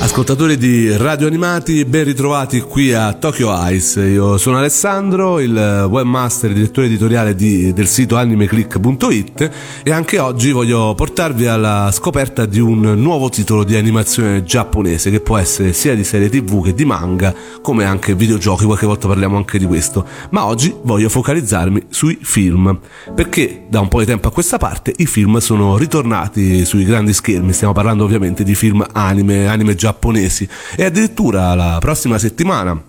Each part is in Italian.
Ascoltatori di Radio Animati, ben ritrovati qui a Tokyo Ice. Io sono Alessandro, il webmaster e direttore editoriale di, del sito animeclick.it e anche oggi voglio portarvi alla scoperta di un nuovo titolo di animazione giapponese che può essere sia di serie tv che di manga, come anche videogiochi, qualche volta parliamo anche di questo. Ma oggi voglio focalizzarmi sui film, perché da un po' di tempo a questa parte i film sono ritornati sui grandi schermi, stiamo parlando ovviamente di film anime, anime giapponesi giapponesi. E addirittura la prossima settimana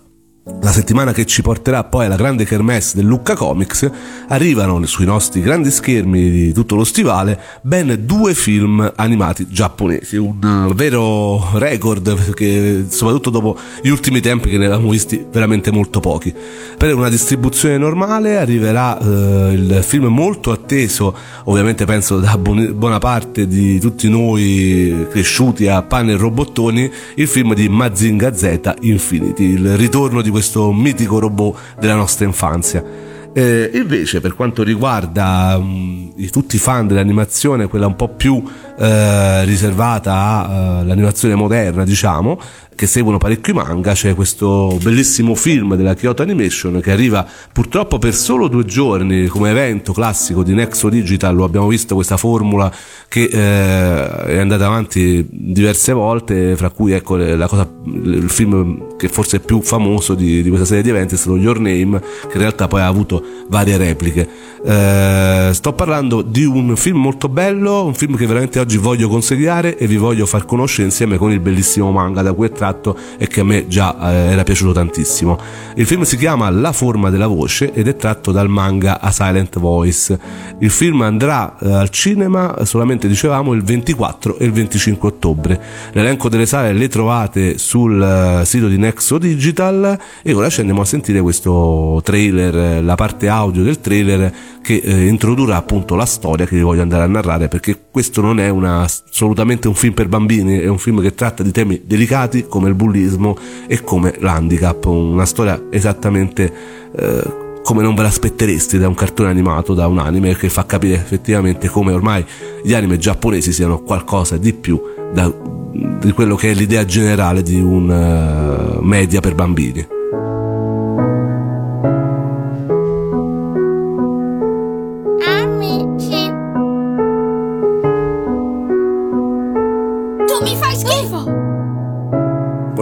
la settimana che ci porterà poi alla grande kermesse del Lucca Comics, arrivano sui nostri grandi schermi di tutto lo stivale ben due film animati giapponesi, un vero record perché soprattutto dopo gli ultimi tempi che ne avevamo visti veramente molto pochi. Per una distribuzione normale arriverà eh, il film molto atteso, ovviamente penso da buona parte di tutti noi cresciuti a panne e robottoni, il film di Mazinga Z Infinity, il ritorno di questo questo mitico robot della nostra infanzia. Eh, invece per quanto riguarda um, tutti i fan dell'animazione, quella un po' più eh, riservata all'animazione moderna, diciamo, che seguono parecchio i manga, c'è questo bellissimo film della Kyoto Animation che arriva purtroppo per solo due giorni come evento classico di Nexo Digital, lo abbiamo visto questa formula che eh, è andata avanti diverse volte, fra cui ecco cosa, il film che forse è più famoso di, di questa serie di eventi è stato Your Name, che in realtà poi ha avuto varie repliche. Eh, sto parlando di un film molto bello, un film che veramente oggi voglio consigliare e vi voglio far conoscere insieme con il bellissimo manga da cui è tratto e che a me già eh, era piaciuto tantissimo. Il film si chiama La forma della voce ed è tratto dal manga A Silent Voice. Il film andrà eh, al cinema solamente dicevamo il 24 e il 25 ottobre. L'elenco delle sale le trovate sul eh, sito di Nexo Digital e ora ci andiamo a sentire questo trailer, eh, la parte audio del trailer che eh, introdurrà appunto la storia che vi voglio andare a narrare perché questo non è una, assolutamente un film per bambini, è un film che tratta di temi delicati come il bullismo e come l'handicap, una storia esattamente eh, come non ve l'aspettereste da un cartone animato, da un anime che fa capire effettivamente come ormai gli anime giapponesi siano qualcosa di più da, di quello che è l'idea generale di un uh, media per bambini.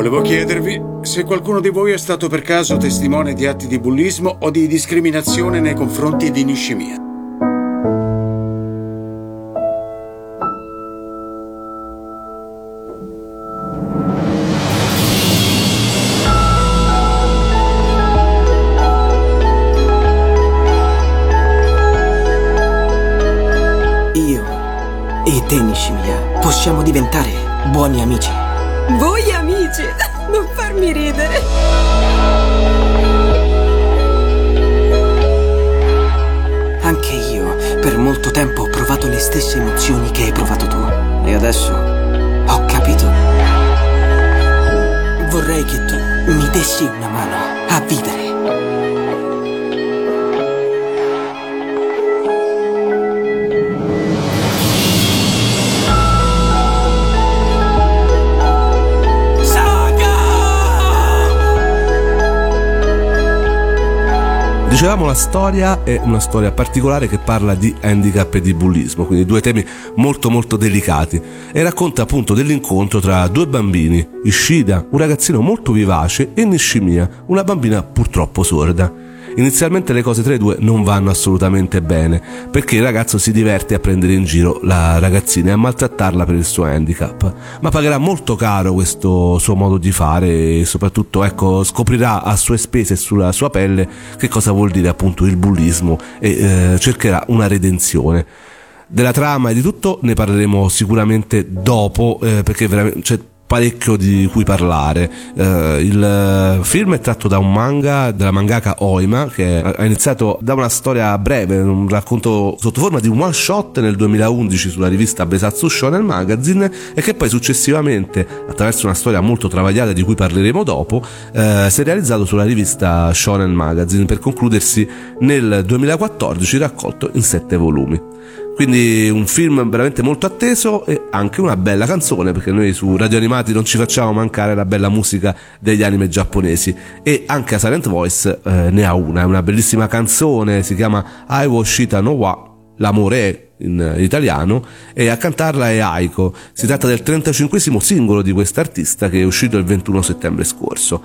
Volevo chiedervi se qualcuno di voi è stato per caso testimone di atti di bullismo o di discriminazione nei confronti di Nishimiya. Io e te, Nishimiya, possiamo diventare buoni amici. Amici, non farmi ridere. Anche io per molto tempo ho provato le stesse emozioni che hai provato tu. E adesso ho capito. Vorrei che tu mi dessi una mano a vivere. Dicevamo la storia è una storia particolare che parla di handicap e di bullismo, quindi due temi molto molto delicati e racconta appunto dell'incontro tra due bambini, Ishida, un ragazzino molto vivace, e Nishimiya, una bambina purtroppo sorda. Inizialmente le cose tra i due non vanno assolutamente bene, perché il ragazzo si diverte a prendere in giro la ragazzina e a maltrattarla per il suo handicap, ma pagherà molto caro questo suo modo di fare e soprattutto ecco, scoprirà a sue spese e sulla sua pelle che cosa vuol dire appunto il bullismo e eh, cercherà una redenzione. Della trama e di tutto ne parleremo sicuramente dopo eh, perché veramente cioè, parecchio di cui parlare. Uh, il film è tratto da un manga della mangaka Oima che ha iniziato da una storia breve, un racconto sotto forma di un one shot nel 2011 sulla rivista Besatsu Shonen Magazine e che poi successivamente attraverso una storia molto travagliata di cui parleremo dopo uh, si è realizzato sulla rivista Shonen Magazine per concludersi nel 2014 raccolto in sette volumi. Quindi un film veramente molto atteso e anche una bella canzone perché noi su Radio Animati non ci facciamo mancare la bella musica degli anime giapponesi e anche a Silent Voice eh, ne ha una, è una bellissima canzone, si chiama I Washita no wa, l'amore è in italiano e a cantarla è Aiko. Si tratta del 35 singolo di quest'artista che è uscito il 21 settembre scorso.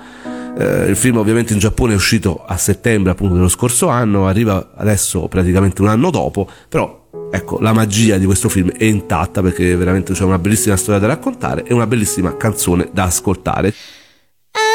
Eh, il film ovviamente in Giappone è uscito a settembre appunto dello scorso anno, arriva adesso praticamente un anno dopo, però ecco, la magia di questo film è intatta perché veramente c'è una bellissima storia da raccontare e una bellissima canzone da ascoltare. Ah,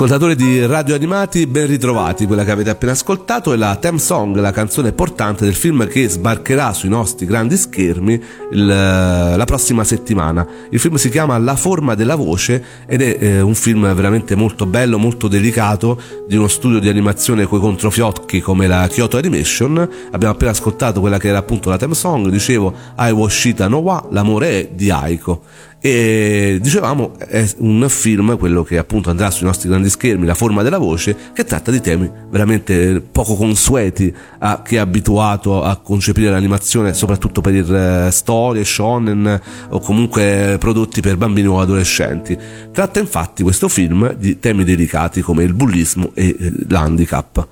Ascoltatori di Radio Animati, ben ritrovati. Quella che avete appena ascoltato è la theme song, la canzone portante del film che sbarcherà sui nostri grandi schermi il, la prossima settimana. Il film si chiama La forma della voce ed è eh, un film veramente molto bello, molto delicato, di uno studio di animazione coi controfiocchi come la Kyoto Animation. Abbiamo appena ascoltato quella che era appunto la theme song, dicevo Ai Washita no wa, l'amore è di Aiko. E dicevamo è un film, quello che appunto andrà sui nostri grandi schermi, La forma della voce, che tratta di temi veramente poco consueti a chi è abituato a concepire l'animazione, soprattutto per eh, storie, shonen o comunque prodotti per bambini o adolescenti. Tratta infatti questo film di temi delicati come il bullismo e eh, l'handicap.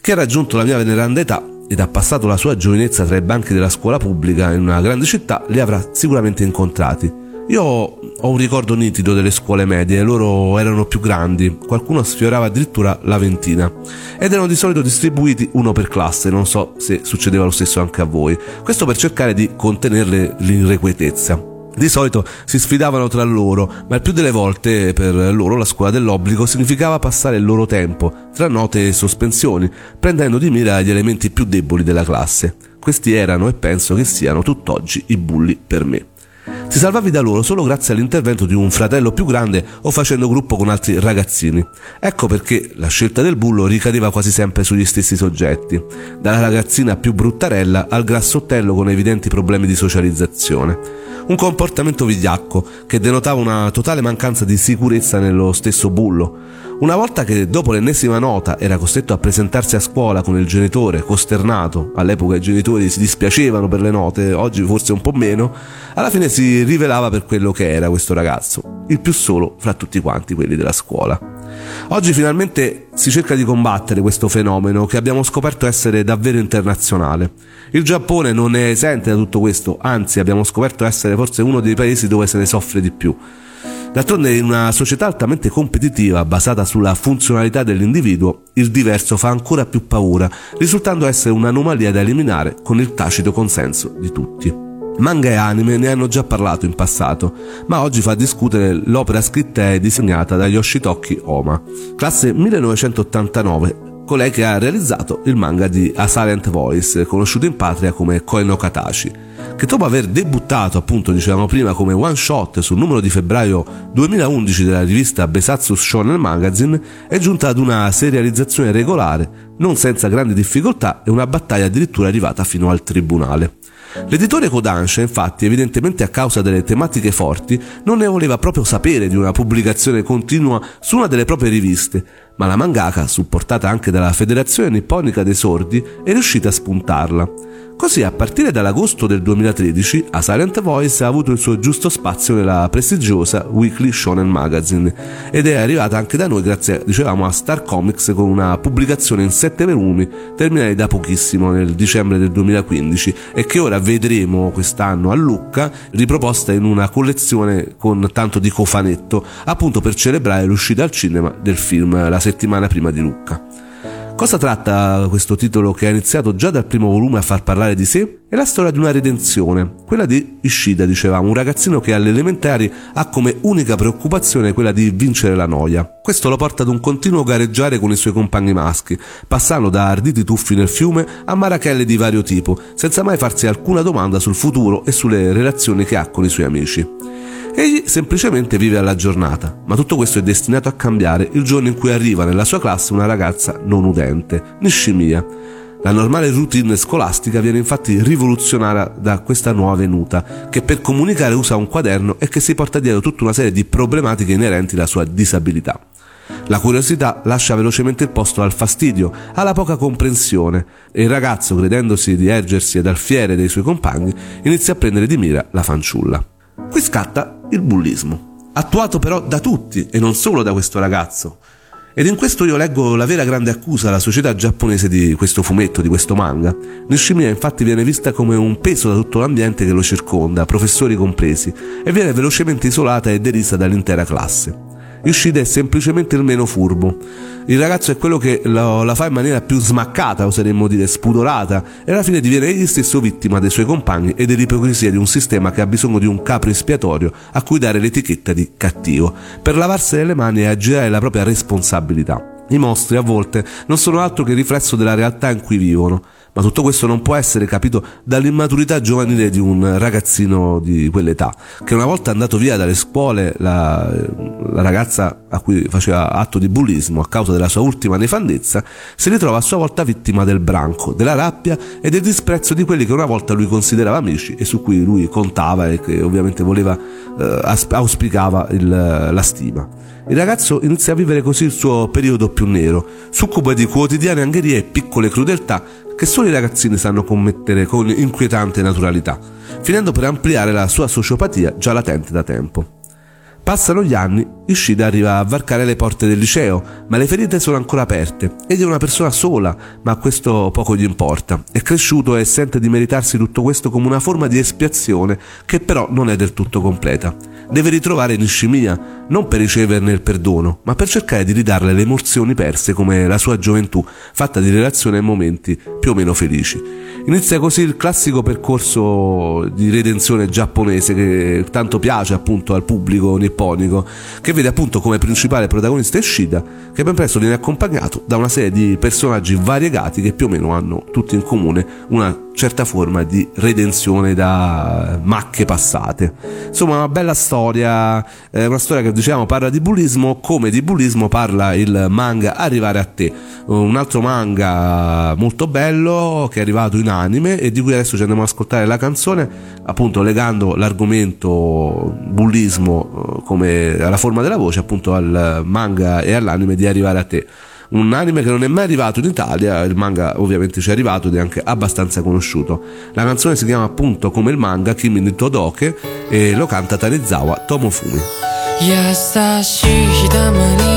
Chi ha raggiunto la mia veneranda età ed ha passato la sua giovinezza tra i banchi della scuola pubblica in una grande città li avrà sicuramente incontrati io ho un ricordo nitido delle scuole medie, loro erano più grandi, qualcuno sfiorava addirittura la ventina ed erano di solito distribuiti uno per classe, non so se succedeva lo stesso anche a voi, questo per cercare di contenere l'irrequietezza. Di solito si sfidavano tra loro, ma il più delle volte per loro la scuola dell'obbligo significava passare il loro tempo tra note e sospensioni, prendendo di mira gli elementi più deboli della classe. Questi erano e penso che siano tutt'oggi i bulli per me. Si salvavi da loro solo grazie all'intervento di un fratello più grande o facendo gruppo con altri ragazzini. Ecco perché la scelta del bullo ricadeva quasi sempre sugli stessi soggetti, dalla ragazzina più bruttarella al grassottello con evidenti problemi di socializzazione. Un comportamento vigliacco che denotava una totale mancanza di sicurezza nello stesso bullo, una volta che dopo l'ennesima nota era costretto a presentarsi a scuola con il genitore costernato, all'epoca i genitori si dispiacevano per le note, oggi forse un po' meno, alla fine si rivelava per quello che era questo ragazzo, il più solo fra tutti quanti quelli della scuola. Oggi finalmente si cerca di combattere questo fenomeno che abbiamo scoperto essere davvero internazionale. Il Giappone non è esente da tutto questo, anzi abbiamo scoperto essere forse uno dei paesi dove se ne soffre di più. D'altronde in una società altamente competitiva basata sulla funzionalità dell'individuo, il diverso fa ancora più paura, risultando essere un'anomalia da eliminare con il tacito consenso di tutti. Manga e anime ne hanno già parlato in passato, ma oggi fa discutere l'opera scritta e disegnata da Yoshitoki Oma, classe 1989, colei che ha realizzato il manga di A Silent Voice, conosciuto in patria come Koe no Katashi, che dopo aver debuttato, appunto dicevamo prima, come one shot sul numero di febbraio 2011 della rivista Besatsu Shonen Magazine, è giunta ad una serializzazione regolare, non senza grandi difficoltà e una battaglia addirittura arrivata fino al tribunale. L'editore Kodansha, infatti, evidentemente a causa delle tematiche forti, non ne voleva proprio sapere di una pubblicazione continua su una delle proprie riviste, ma la mangaka, supportata anche dalla Federazione Nipponica dei Sordi, è riuscita a spuntarla. Così a partire dall'agosto del 2013 A Silent Voice ha avuto il suo giusto spazio nella prestigiosa Weekly Shonen Magazine ed è arrivata anche da noi grazie, dicevamo, a Star Comics con una pubblicazione in sette volumi terminati da pochissimo nel dicembre del 2015 e che ora vedremo quest'anno a Lucca riproposta in una collezione con tanto di cofanetto appunto per celebrare l'uscita al cinema del film la settimana prima di Lucca. Cosa tratta questo titolo che ha iniziato già dal primo volume a far parlare di sé? È la storia di una redenzione, quella di Ishida, dicevamo, un ragazzino che alle elementari ha come unica preoccupazione quella di vincere la noia. Questo lo porta ad un continuo gareggiare con i suoi compagni maschi, passando da arditi tuffi nel fiume a marachelle di vario tipo, senza mai farsi alcuna domanda sul futuro e sulle relazioni che ha con i suoi amici. Egli semplicemente vive alla giornata, ma tutto questo è destinato a cambiare il giorno in cui arriva nella sua classe una ragazza non udente, Nishimiya. La normale routine scolastica viene infatti rivoluzionata da questa nuova venuta, che per comunicare usa un quaderno e che si porta dietro tutta una serie di problematiche inerenti alla sua disabilità. La curiosità lascia velocemente il posto al fastidio, alla poca comprensione, e il ragazzo, credendosi di ergersi ad alfiere dei suoi compagni, inizia a prendere di mira la fanciulla. Qui scatta il bullismo, attuato però da tutti e non solo da questo ragazzo. Ed in questo io leggo la vera grande accusa alla società giapponese di questo fumetto, di questo manga. Nishimiya infatti viene vista come un peso da tutto l'ambiente che lo circonda, professori compresi, e viene velocemente isolata e derisa dall'intera classe. Ishida è semplicemente il meno furbo. Il ragazzo è quello che lo, la fa in maniera più smaccata, oseremmo dire spudorata, e alla fine diviene egli stesso vittima dei suoi compagni e dell'ipocrisia di un sistema che ha bisogno di un capo espiatorio a cui dare l'etichetta di cattivo, per lavarsene le mani e aggirare la propria responsabilità. I mostri a volte non sono altro che riflesso della realtà in cui vivono, ma tutto questo non può essere capito dall'immaturità giovanile di un ragazzino di quell'età, che una volta andato via dalle scuole, la, la ragazza a cui faceva atto di bullismo a causa della sua ultima nefandezza, si ritrova a sua volta vittima del branco, della rabbia e del disprezzo di quelli che una volta lui considerava amici e su cui lui contava e che ovviamente voleva, eh, auspicava il, la stima. Il ragazzo inizia a vivere così il suo periodo più nero, succube di quotidiane angherie e piccole crudeltà che solo i ragazzini sanno commettere con inquietante naturalità, finendo per ampliare la sua sociopatia già latente da tempo. Passano gli anni, Ishida arriva a varcare le porte del liceo, ma le ferite sono ancora aperte. Egli è una persona sola, ma questo poco gli importa. È cresciuto e sente di meritarsi tutto questo come una forma di espiazione che però non è del tutto completa. Deve ritrovare Nishimiya, non per riceverne il perdono, ma per cercare di ridarle le emozioni perse come la sua gioventù, fatta di relazioni e momenti più o meno felici. Inizia così il classico percorso di redenzione giapponese che tanto piace appunto al pubblico nipponico, che vede appunto come principale protagonista Ishida, che ben presto viene accompagnato da una serie di personaggi variegati che più o meno hanno tutti in comune una certa forma di redenzione da macche passate. Insomma, una bella storia, è una storia che diciamo parla di bullismo, come di bullismo parla il manga Arrivare a te, un altro manga molto bello che è arrivato in anime e di cui adesso ci andiamo ad ascoltare la canzone, appunto legando l'argomento bullismo eh, come alla forma della voce appunto al manga e all'anime di Arrivare a te un anime che non è mai arrivato in Italia, il manga ovviamente ci è arrivato ed è anche abbastanza conosciuto. La canzone si chiama appunto come il manga Kimi ni Todoke e lo canta Tanezawa Tomofumi. 優しい日だまりに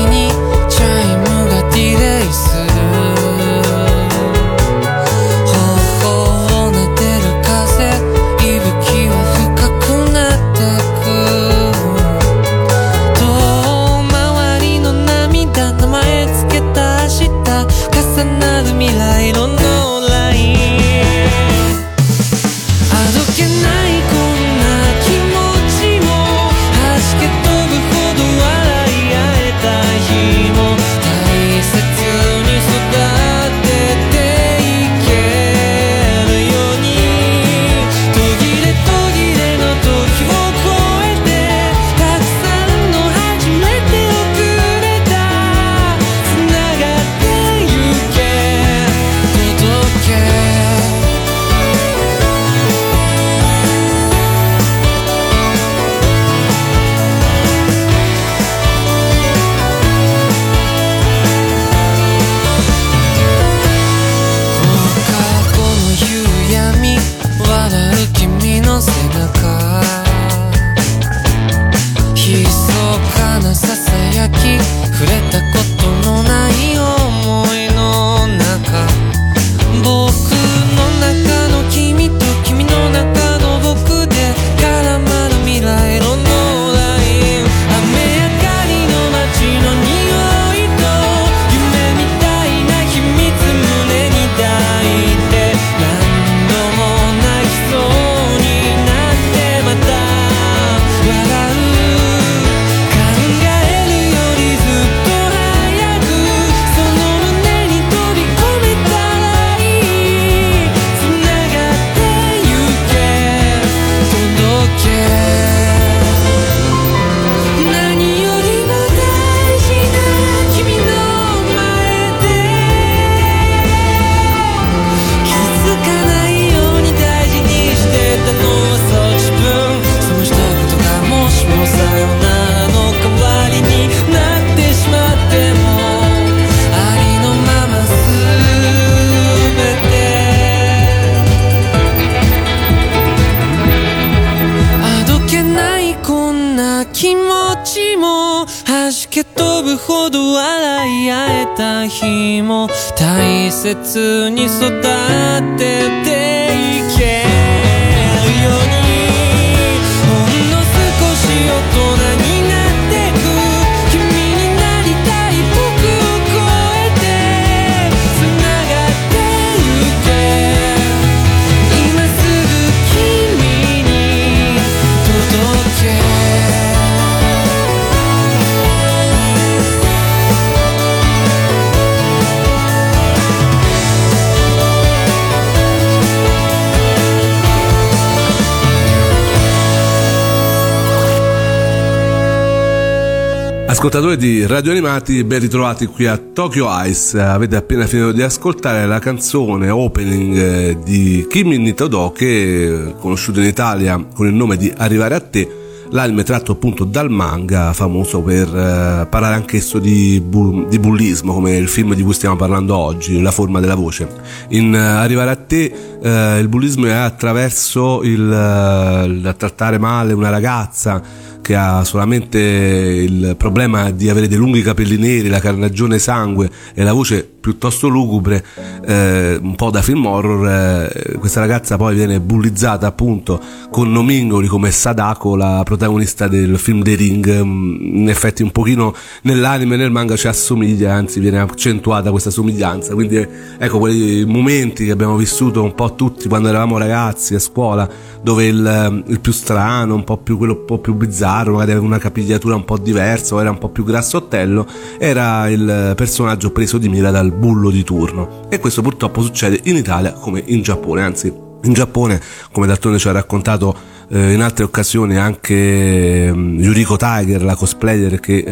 Ascoltatori di Radio Animati, ben ritrovati qui a Tokyo Ice. Avete appena finito di ascoltare la canzone opening eh, di Kimi Nitodo che conosciuto in Italia con il nome di Arrivare a te l'anime tratto appunto dal manga famoso per eh, parlare anch'esso di, bu- di, bullismo come il film di cui stiamo parlando oggi La forma della voce in uh, Arrivare a te uh, il bullismo è attraverso il, il trattare male una ragazza che ha solamente il problema di avere dei lunghi capelli neri, la carnagione sangue e la voce piuttosto lugubre, eh, un po' da film horror, eh, questa ragazza poi viene bullizzata appunto con nomingoli come Sadako, la protagonista del film The Ring, mm, in effetti un pochino nell'anime e nel manga ci assomiglia, anzi viene accentuata questa somiglianza, quindi ecco quei momenti che abbiamo vissuto un po' tutti quando eravamo ragazzi a scuola, dove il, il più strano, un po' più quello un po' più bizzarro, magari aveva una capigliatura un po' diversa era un po' più grassottello, era il personaggio preso di mira dal bullo di turno. E questo purtroppo succede in Italia come in Giappone, anzi in Giappone, come d'altronde ci ha raccontato eh, in altre occasioni anche eh, Yuriko Tiger, la cosplayer che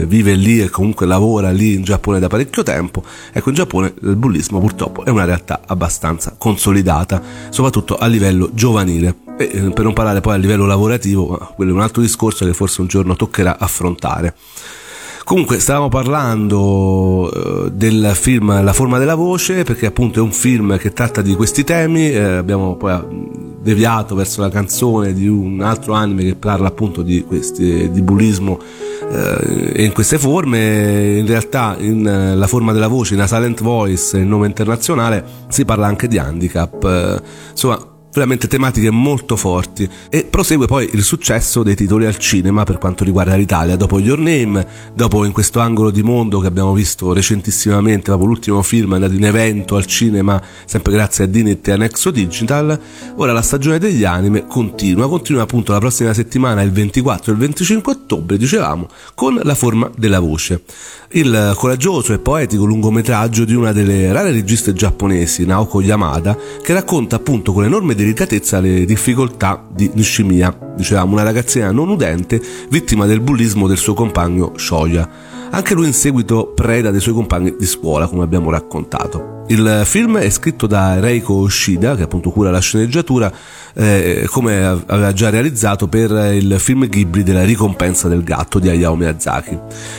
eh, vive lì e comunque lavora lì in Giappone da parecchio tempo, ecco in Giappone il bullismo purtroppo è una realtà abbastanza consolidata, soprattutto a livello giovanile. E eh, per non parlare poi a livello lavorativo, quello è un altro discorso che forse un giorno toccherà affrontare. Comunque stavamo parlando eh, del film La forma della voce perché appunto è un film che tratta di questi temi, eh, abbiamo poi eh, deviato verso la canzone di un altro anime che parla appunto di, questi, di bullismo eh, in queste forme, in realtà in eh, La forma della voce, in A Silent Voice, il nome internazionale, si parla anche di handicap, eh, insomma veramente tematiche molto forti. E prosegue poi il successo dei titoli al cinema per quanto riguarda l'Italia dopo Your Name dopo in questo angolo di mondo che abbiamo visto recentissimamente dopo l'ultimo film andato in evento al cinema sempre grazie a Dinit e a Nexo Digital ora la stagione degli anime continua continua appunto la prossima settimana il 24 e il 25 ottobre dicevamo con la forma della voce il coraggioso e poetico lungometraggio di una delle rare registe giapponesi Naoko Yamada che racconta appunto con enorme delicatezza le difficoltà di Nishimiya, dicevamo una ragazzina non udente vittima del bullismo del suo compagno Shoya, anche lui in seguito preda dei suoi compagni di scuola come abbiamo raccontato. Il film è scritto da Reiko Oshida, che appunto cura la sceneggiatura, eh, come aveva già realizzato per il film Ghibli della ricompensa del gatto di Hayao Miyazaki.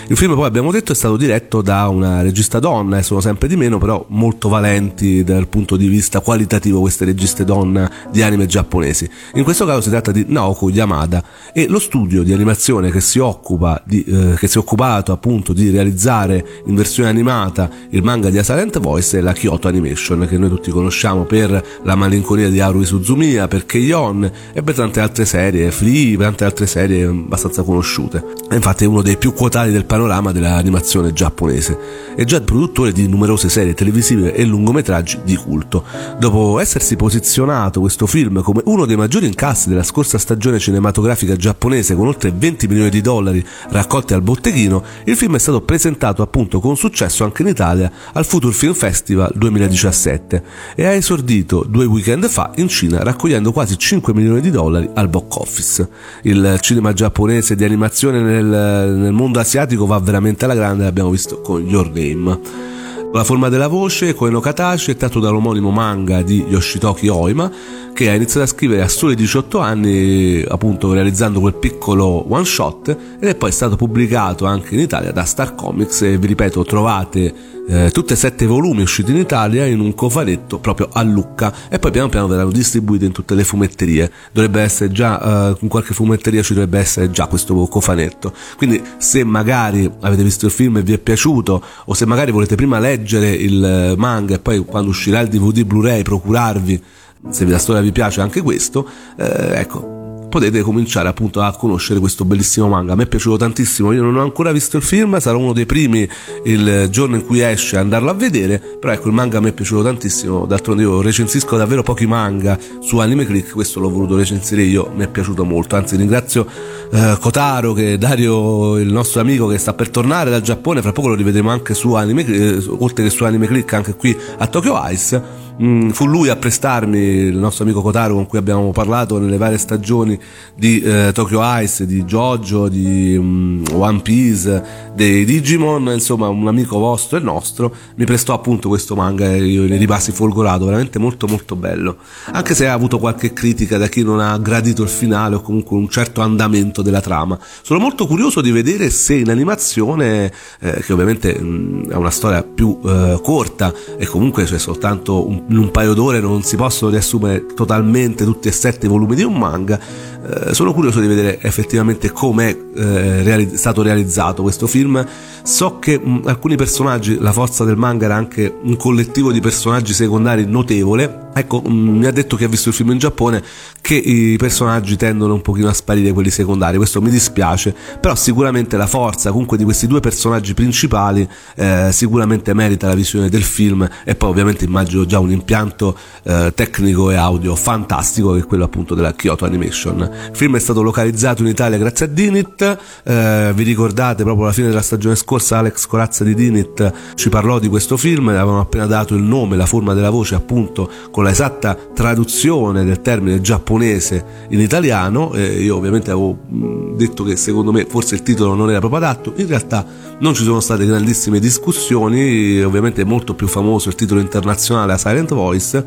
Il film poi abbiamo detto è stato diretto da una regista donna, e sono sempre di meno, però molto valenti dal punto di vista qualitativo queste registe donna di anime giapponesi. In questo caso si tratta di Naoko Yamada e lo studio di animazione che si occupa di, eh, che si è occupato appunto di realizzare in versione animata il manga di A Silent Voice è la Kyoto Animation che noi tutti conosciamo per la malinconia di Haruhi Suzumiya, per Keion e per tante altre serie, Free, tante altre serie abbastanza conosciute. È infatti uno dei più quotati del panorama dell'animazione giapponese. È già il produttore di numerose serie televisive e lungometraggi di culto. Dopo essersi posizionato questo film come uno dei maggiori incassi della scorsa stagione cinematografica giapponese con oltre 20 milioni di dollari raccolti al botteghino, il film è stato presentato appunto con successo anche in Italia al Future Film Festival 2017 e ha esordito due weekend fa in Cina raccogliendo quasi 5 milioni di dollari al box office. Il cinema giapponese di animazione nel, nel mondo asiatico va veramente alla grande, l'abbiamo visto con Your Name. La forma della voce, Koeno Katashi, è tratto dall'omonimo manga di Yoshitoki Oima, che ha iniziato a scrivere a soli 18 anni, appunto realizzando quel piccolo one shot, ed è poi stato pubblicato anche in Italia da Star Comics e vi ripeto trovate eh, tutte e sette volumi usciti in Italia in un cofanetto proprio a Lucca e poi piano piano verranno distribuiti in tutte le fumetterie. Dovrebbe essere già, eh, in qualche fumetteria ci dovrebbe essere già questo cofanetto. Quindi se magari avete visto il film e vi è piaciuto o se magari volete prima leggere il manga e poi quando uscirà il DVD Blu-ray procurarvi se la storia vi piace anche questo, eh, ecco, potete cominciare appunto a conoscere questo bellissimo manga. A me è piaciuto tantissimo, io non ho ancora visto il film, sarò uno dei primi il giorno in cui esce a andarlo a vedere, però ecco il manga a me è piaciuto tantissimo, d'altronde io recensisco davvero pochi manga su Anime Click, questo l'ho voluto recensire io, mi è piaciuto molto, anzi ringrazio eh, Kotaro che Dario, il nostro amico che sta per tornare dal Giappone, fra poco lo rivedremo anche su Anime Click, eh, oltre che su Anime Click anche qui a Tokyo Ice Mm, fu lui a prestarmi, il nostro amico Kotaro con cui abbiamo parlato nelle varie stagioni di eh, Tokyo Ice, di Jojo, di um, One Piece, dei Digimon, insomma un amico vostro e nostro, mi prestò appunto questo manga e io ne rimasi folgorato, veramente molto molto bello. Anche se ha avuto qualche critica da chi non ha gradito il finale o comunque un certo andamento della trama. Sono molto curioso di vedere se in animazione, eh, che ovviamente mh, è una storia più eh, corta e comunque c'è soltanto un in un paio d'ore non si possono riassumere totalmente tutti e sette i volumi di un manga. Eh, sono curioso di vedere effettivamente come è eh, reali- stato realizzato questo film. So che mh, alcuni personaggi, la forza del manga era anche un collettivo di personaggi secondari notevole. Ecco, mh, mi ha detto che ha visto il film in Giappone che i personaggi tendono un pochino a sparire quelli secondari. Questo mi dispiace, però sicuramente la forza comunque di questi due personaggi principali eh, sicuramente merita la visione del film e poi ovviamente immagino già un impianto eh, tecnico e audio fantastico che è quello appunto della Kyoto Animation. Il film è stato localizzato in Italia grazie a Dinit, eh, vi ricordate proprio alla fine della stagione scorsa Alex Corazza di Dinit ci parlò di questo film, avevano appena dato il nome, la forma della voce appunto con la esatta traduzione del termine giapponese in italiano, eh, io ovviamente avevo detto che secondo me forse il titolo non era proprio adatto, in realtà non ci sono state grandissime discussioni, ovviamente è molto più famoso il titolo internazionale a Silent Voice,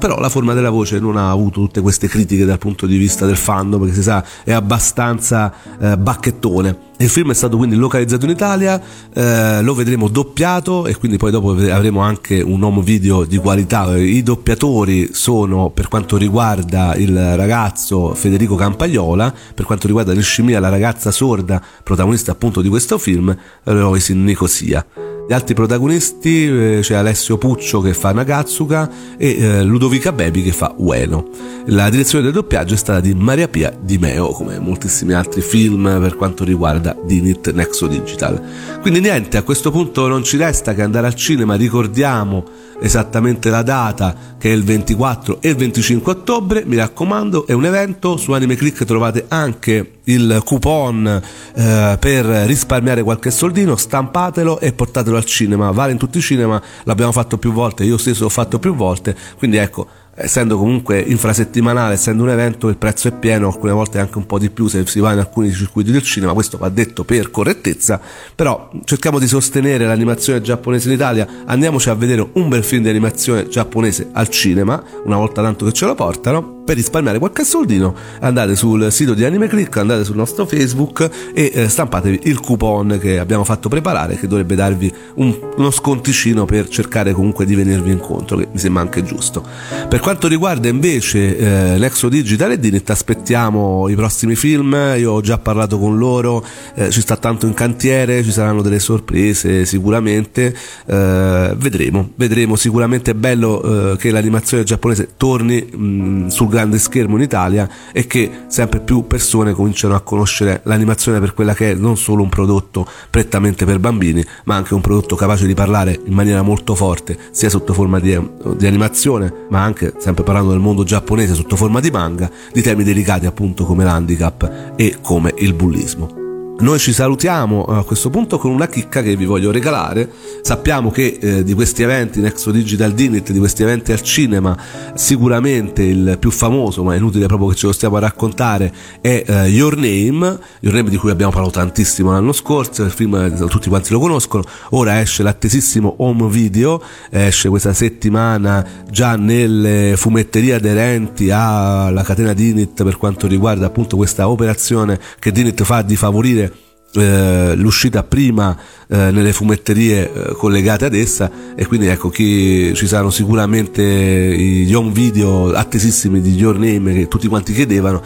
però la forma della voce non ha avuto tutte queste critiche dal punto di vista del fandom perché si sa è abbastanza eh, bacchettone. Il film è stato quindi localizzato in Italia eh, lo vedremo doppiato e quindi poi dopo avremo anche un home video di qualità. I doppiatori sono per quanto riguarda il ragazzo Federico Campagliola per quanto riguarda Nishimiya la ragazza sorda protagonista appunto di questo film Royce Nicosia gli altri protagonisti eh, c'è Alessio Puccio che fa Nagatsuka e eh, Ludovica Bebi che fa Ueno. La direzione del doppiaggio è stata di Maria Pia Di Meo, come moltissimi altri film per quanto riguarda Dinit Nexo Digital. Quindi niente, a questo punto non ci resta che andare al cinema, ricordiamo esattamente la data che è il 24 e il 25 ottobre, mi raccomando, è un evento, su Anime Click trovate anche il coupon eh, per risparmiare qualche soldino, stampatelo e portatelo al cinema, vale in tutti i cinema, l'abbiamo fatto più volte, io stesso l'ho fatto più volte, quindi ecco essendo comunque infrasettimanale, essendo un evento, il prezzo è pieno, alcune volte anche un po' di più se si va in alcuni circuiti del cinema, questo va detto per correttezza, però cerchiamo di sostenere l'animazione giapponese in Italia, andiamoci a vedere un bel film di animazione giapponese al cinema, una volta tanto che ce lo portano, per risparmiare qualche soldino andate sul sito di Anime Click, andate sul nostro Facebook e eh, stampatevi il coupon che abbiamo fatto preparare che dovrebbe darvi un, uno sconticino per cercare comunque di venirvi incontro, che mi sembra anche giusto. Per quanto riguarda invece eh, Nexo Digital e Dinit aspettiamo i prossimi film, io ho già parlato con loro, eh, ci sta tanto in cantiere, ci saranno delle sorprese sicuramente, eh, vedremo, vedremo, sicuramente è bello eh, che l'animazione giapponese torni mh, sul grande schermo in Italia e che sempre più persone cominciano a conoscere l'animazione per quella che è non solo un prodotto prettamente per bambini, ma anche un prodotto capace di parlare in maniera molto forte, sia sotto forma di, di animazione, ma anche, sempre parlando del mondo giapponese, sotto forma di manga, di temi delicati appunto come l'handicap e come il bullismo. Noi ci salutiamo a questo punto con una chicca che vi voglio regalare. Sappiamo che eh, di questi eventi, Nexo Digital Dinit, di questi eventi al cinema, sicuramente il più famoso, ma è inutile proprio che ce lo stiamo a raccontare, è eh, Your Name, Your Name di cui abbiamo parlato tantissimo l'anno scorso, il film eh, tutti quanti lo conoscono, ora esce l'attesissimo home video, esce questa settimana già nelle fumetterie aderenti alla catena Dinit per quanto riguarda appunto questa operazione che Dinit fa di favorire eh, l'uscita prima eh, nelle fumetterie eh, collegate ad essa e quindi ecco chi ci saranno sicuramente gli home video attesissimi di Your Name che tutti quanti chiedevano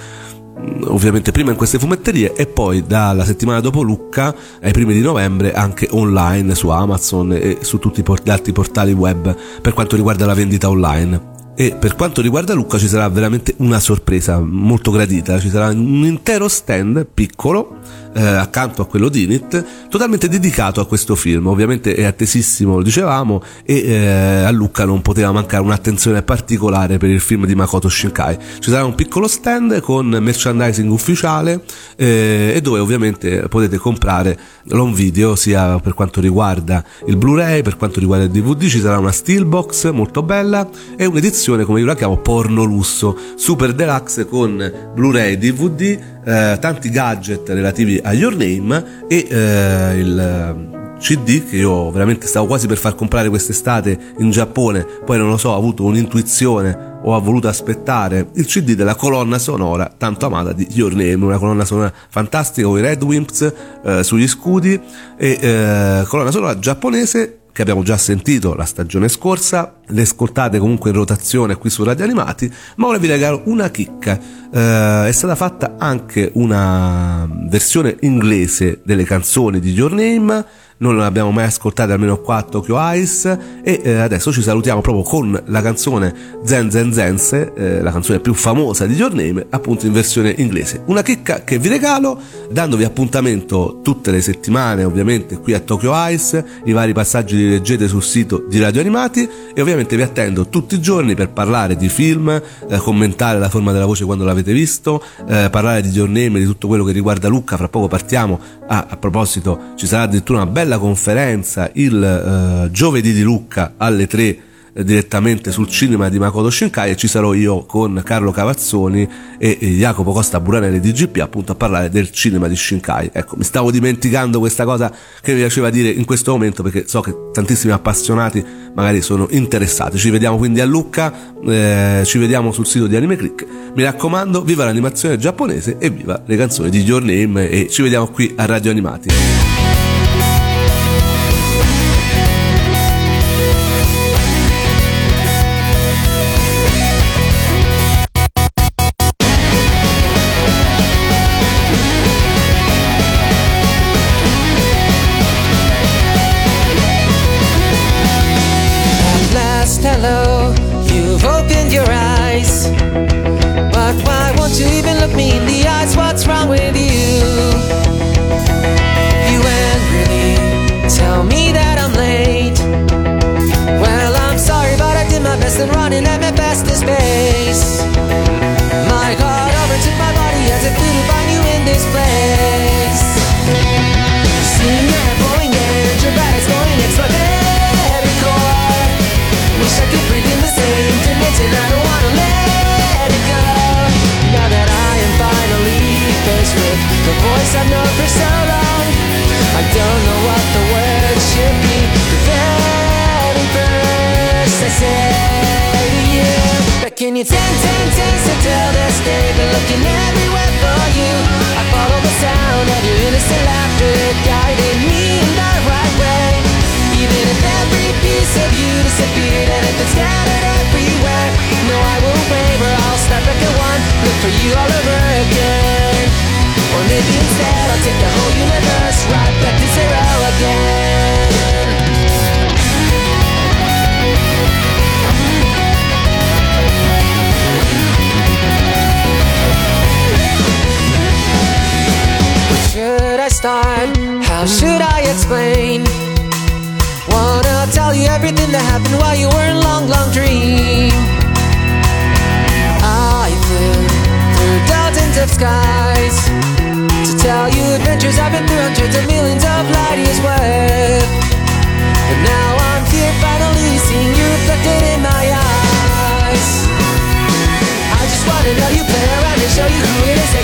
mm, ovviamente prima in queste fumetterie e poi dalla settimana dopo Lucca ai primi di novembre anche online su Amazon e su tutti gli altri portali web per quanto riguarda la vendita online. E per quanto riguarda Lucca ci sarà veramente una sorpresa molto gradita, ci sarà un intero stand piccolo eh, accanto a quello di Init, totalmente dedicato a questo film. Ovviamente è attesissimo, lo dicevamo, e eh, a Lucca non poteva mancare un'attenzione particolare per il film di Makoto Shinkai. Ci sarà un piccolo stand con merchandising ufficiale eh, e dove ovviamente potete comprare l'on video sia per quanto riguarda il Blu-ray, per quanto riguarda il DVD, ci sarà una steelbox molto bella e un'edizione come io la chiamo porno lusso, super deluxe con Blu-ray, DVD, eh, tanti gadget relativi a Your Name e eh, il CD che io veramente stavo quasi per far comprare quest'estate in Giappone, poi non lo so, ho avuto un'intuizione o ho voluto aspettare il CD della colonna sonora tanto amata di Your Name, una colonna sonora fantastica con i Red Wimps eh, sugli scudi e eh, colonna sonora giapponese che abbiamo già sentito la stagione scorsa, le ascoltate comunque in rotazione qui su Radio Animati, ma ora vi regalo una chicca. Eh, è stata fatta anche una versione inglese delle canzoni di Your Name non le abbiamo mai ascoltate almeno qua a Tokyo Ice. E eh, adesso ci salutiamo proprio con la canzone Zen Zen Zense, eh, la canzone più famosa di Your Name, appunto in versione inglese. Una chicca che vi regalo, dandovi appuntamento tutte le settimane ovviamente qui a Tokyo Ice, i vari passaggi li leggete sul sito di Radio Animati. E ovviamente vi attendo tutti i giorni per parlare di film, eh, commentare la forma della voce quando l'avete visto, eh, parlare di Your Name, di tutto quello che riguarda Lucca, fra poco partiamo, ah, a proposito ci sarà addirittura una bella bella conferenza il eh, giovedì di Lucca alle 3 direttamente sul cinema di Makoto Shinkai e ci sarò io con Carlo Cavazzoni e Jacopo Costa Buranelli di GP appunto a parlare del cinema di Shinkai. Ecco, mi stavo dimenticando questa cosa che mi piaceva dire in questo momento perché so che tantissimi appassionati magari sono interessati. Ci vediamo quindi a Lucca, eh, ci vediamo sul sito di Anime Click. Mi raccomando, viva l'animazione giapponese e viva le canzoni di Your Name e ci vediamo qui a Radio Animati. Can you ten, ten, taste until day Been looking everywhere for you? I follow the sound of your innocent laughter guiding me in the right way. Even if every piece of you disappeared and if it's scattered everywhere, no, I won't waver. I'll start back at one, look for you all over again. Or maybe instead I'll take the whole universe right. How should I explain? Wanna tell you everything that happened while you were in long, long dream. I flew through dozens of skies to tell you adventures I've been through hundreds of millions of light years with. But now I'm here finally seeing you reflected in my eyes. I just wanna know you, play around and show you who it is.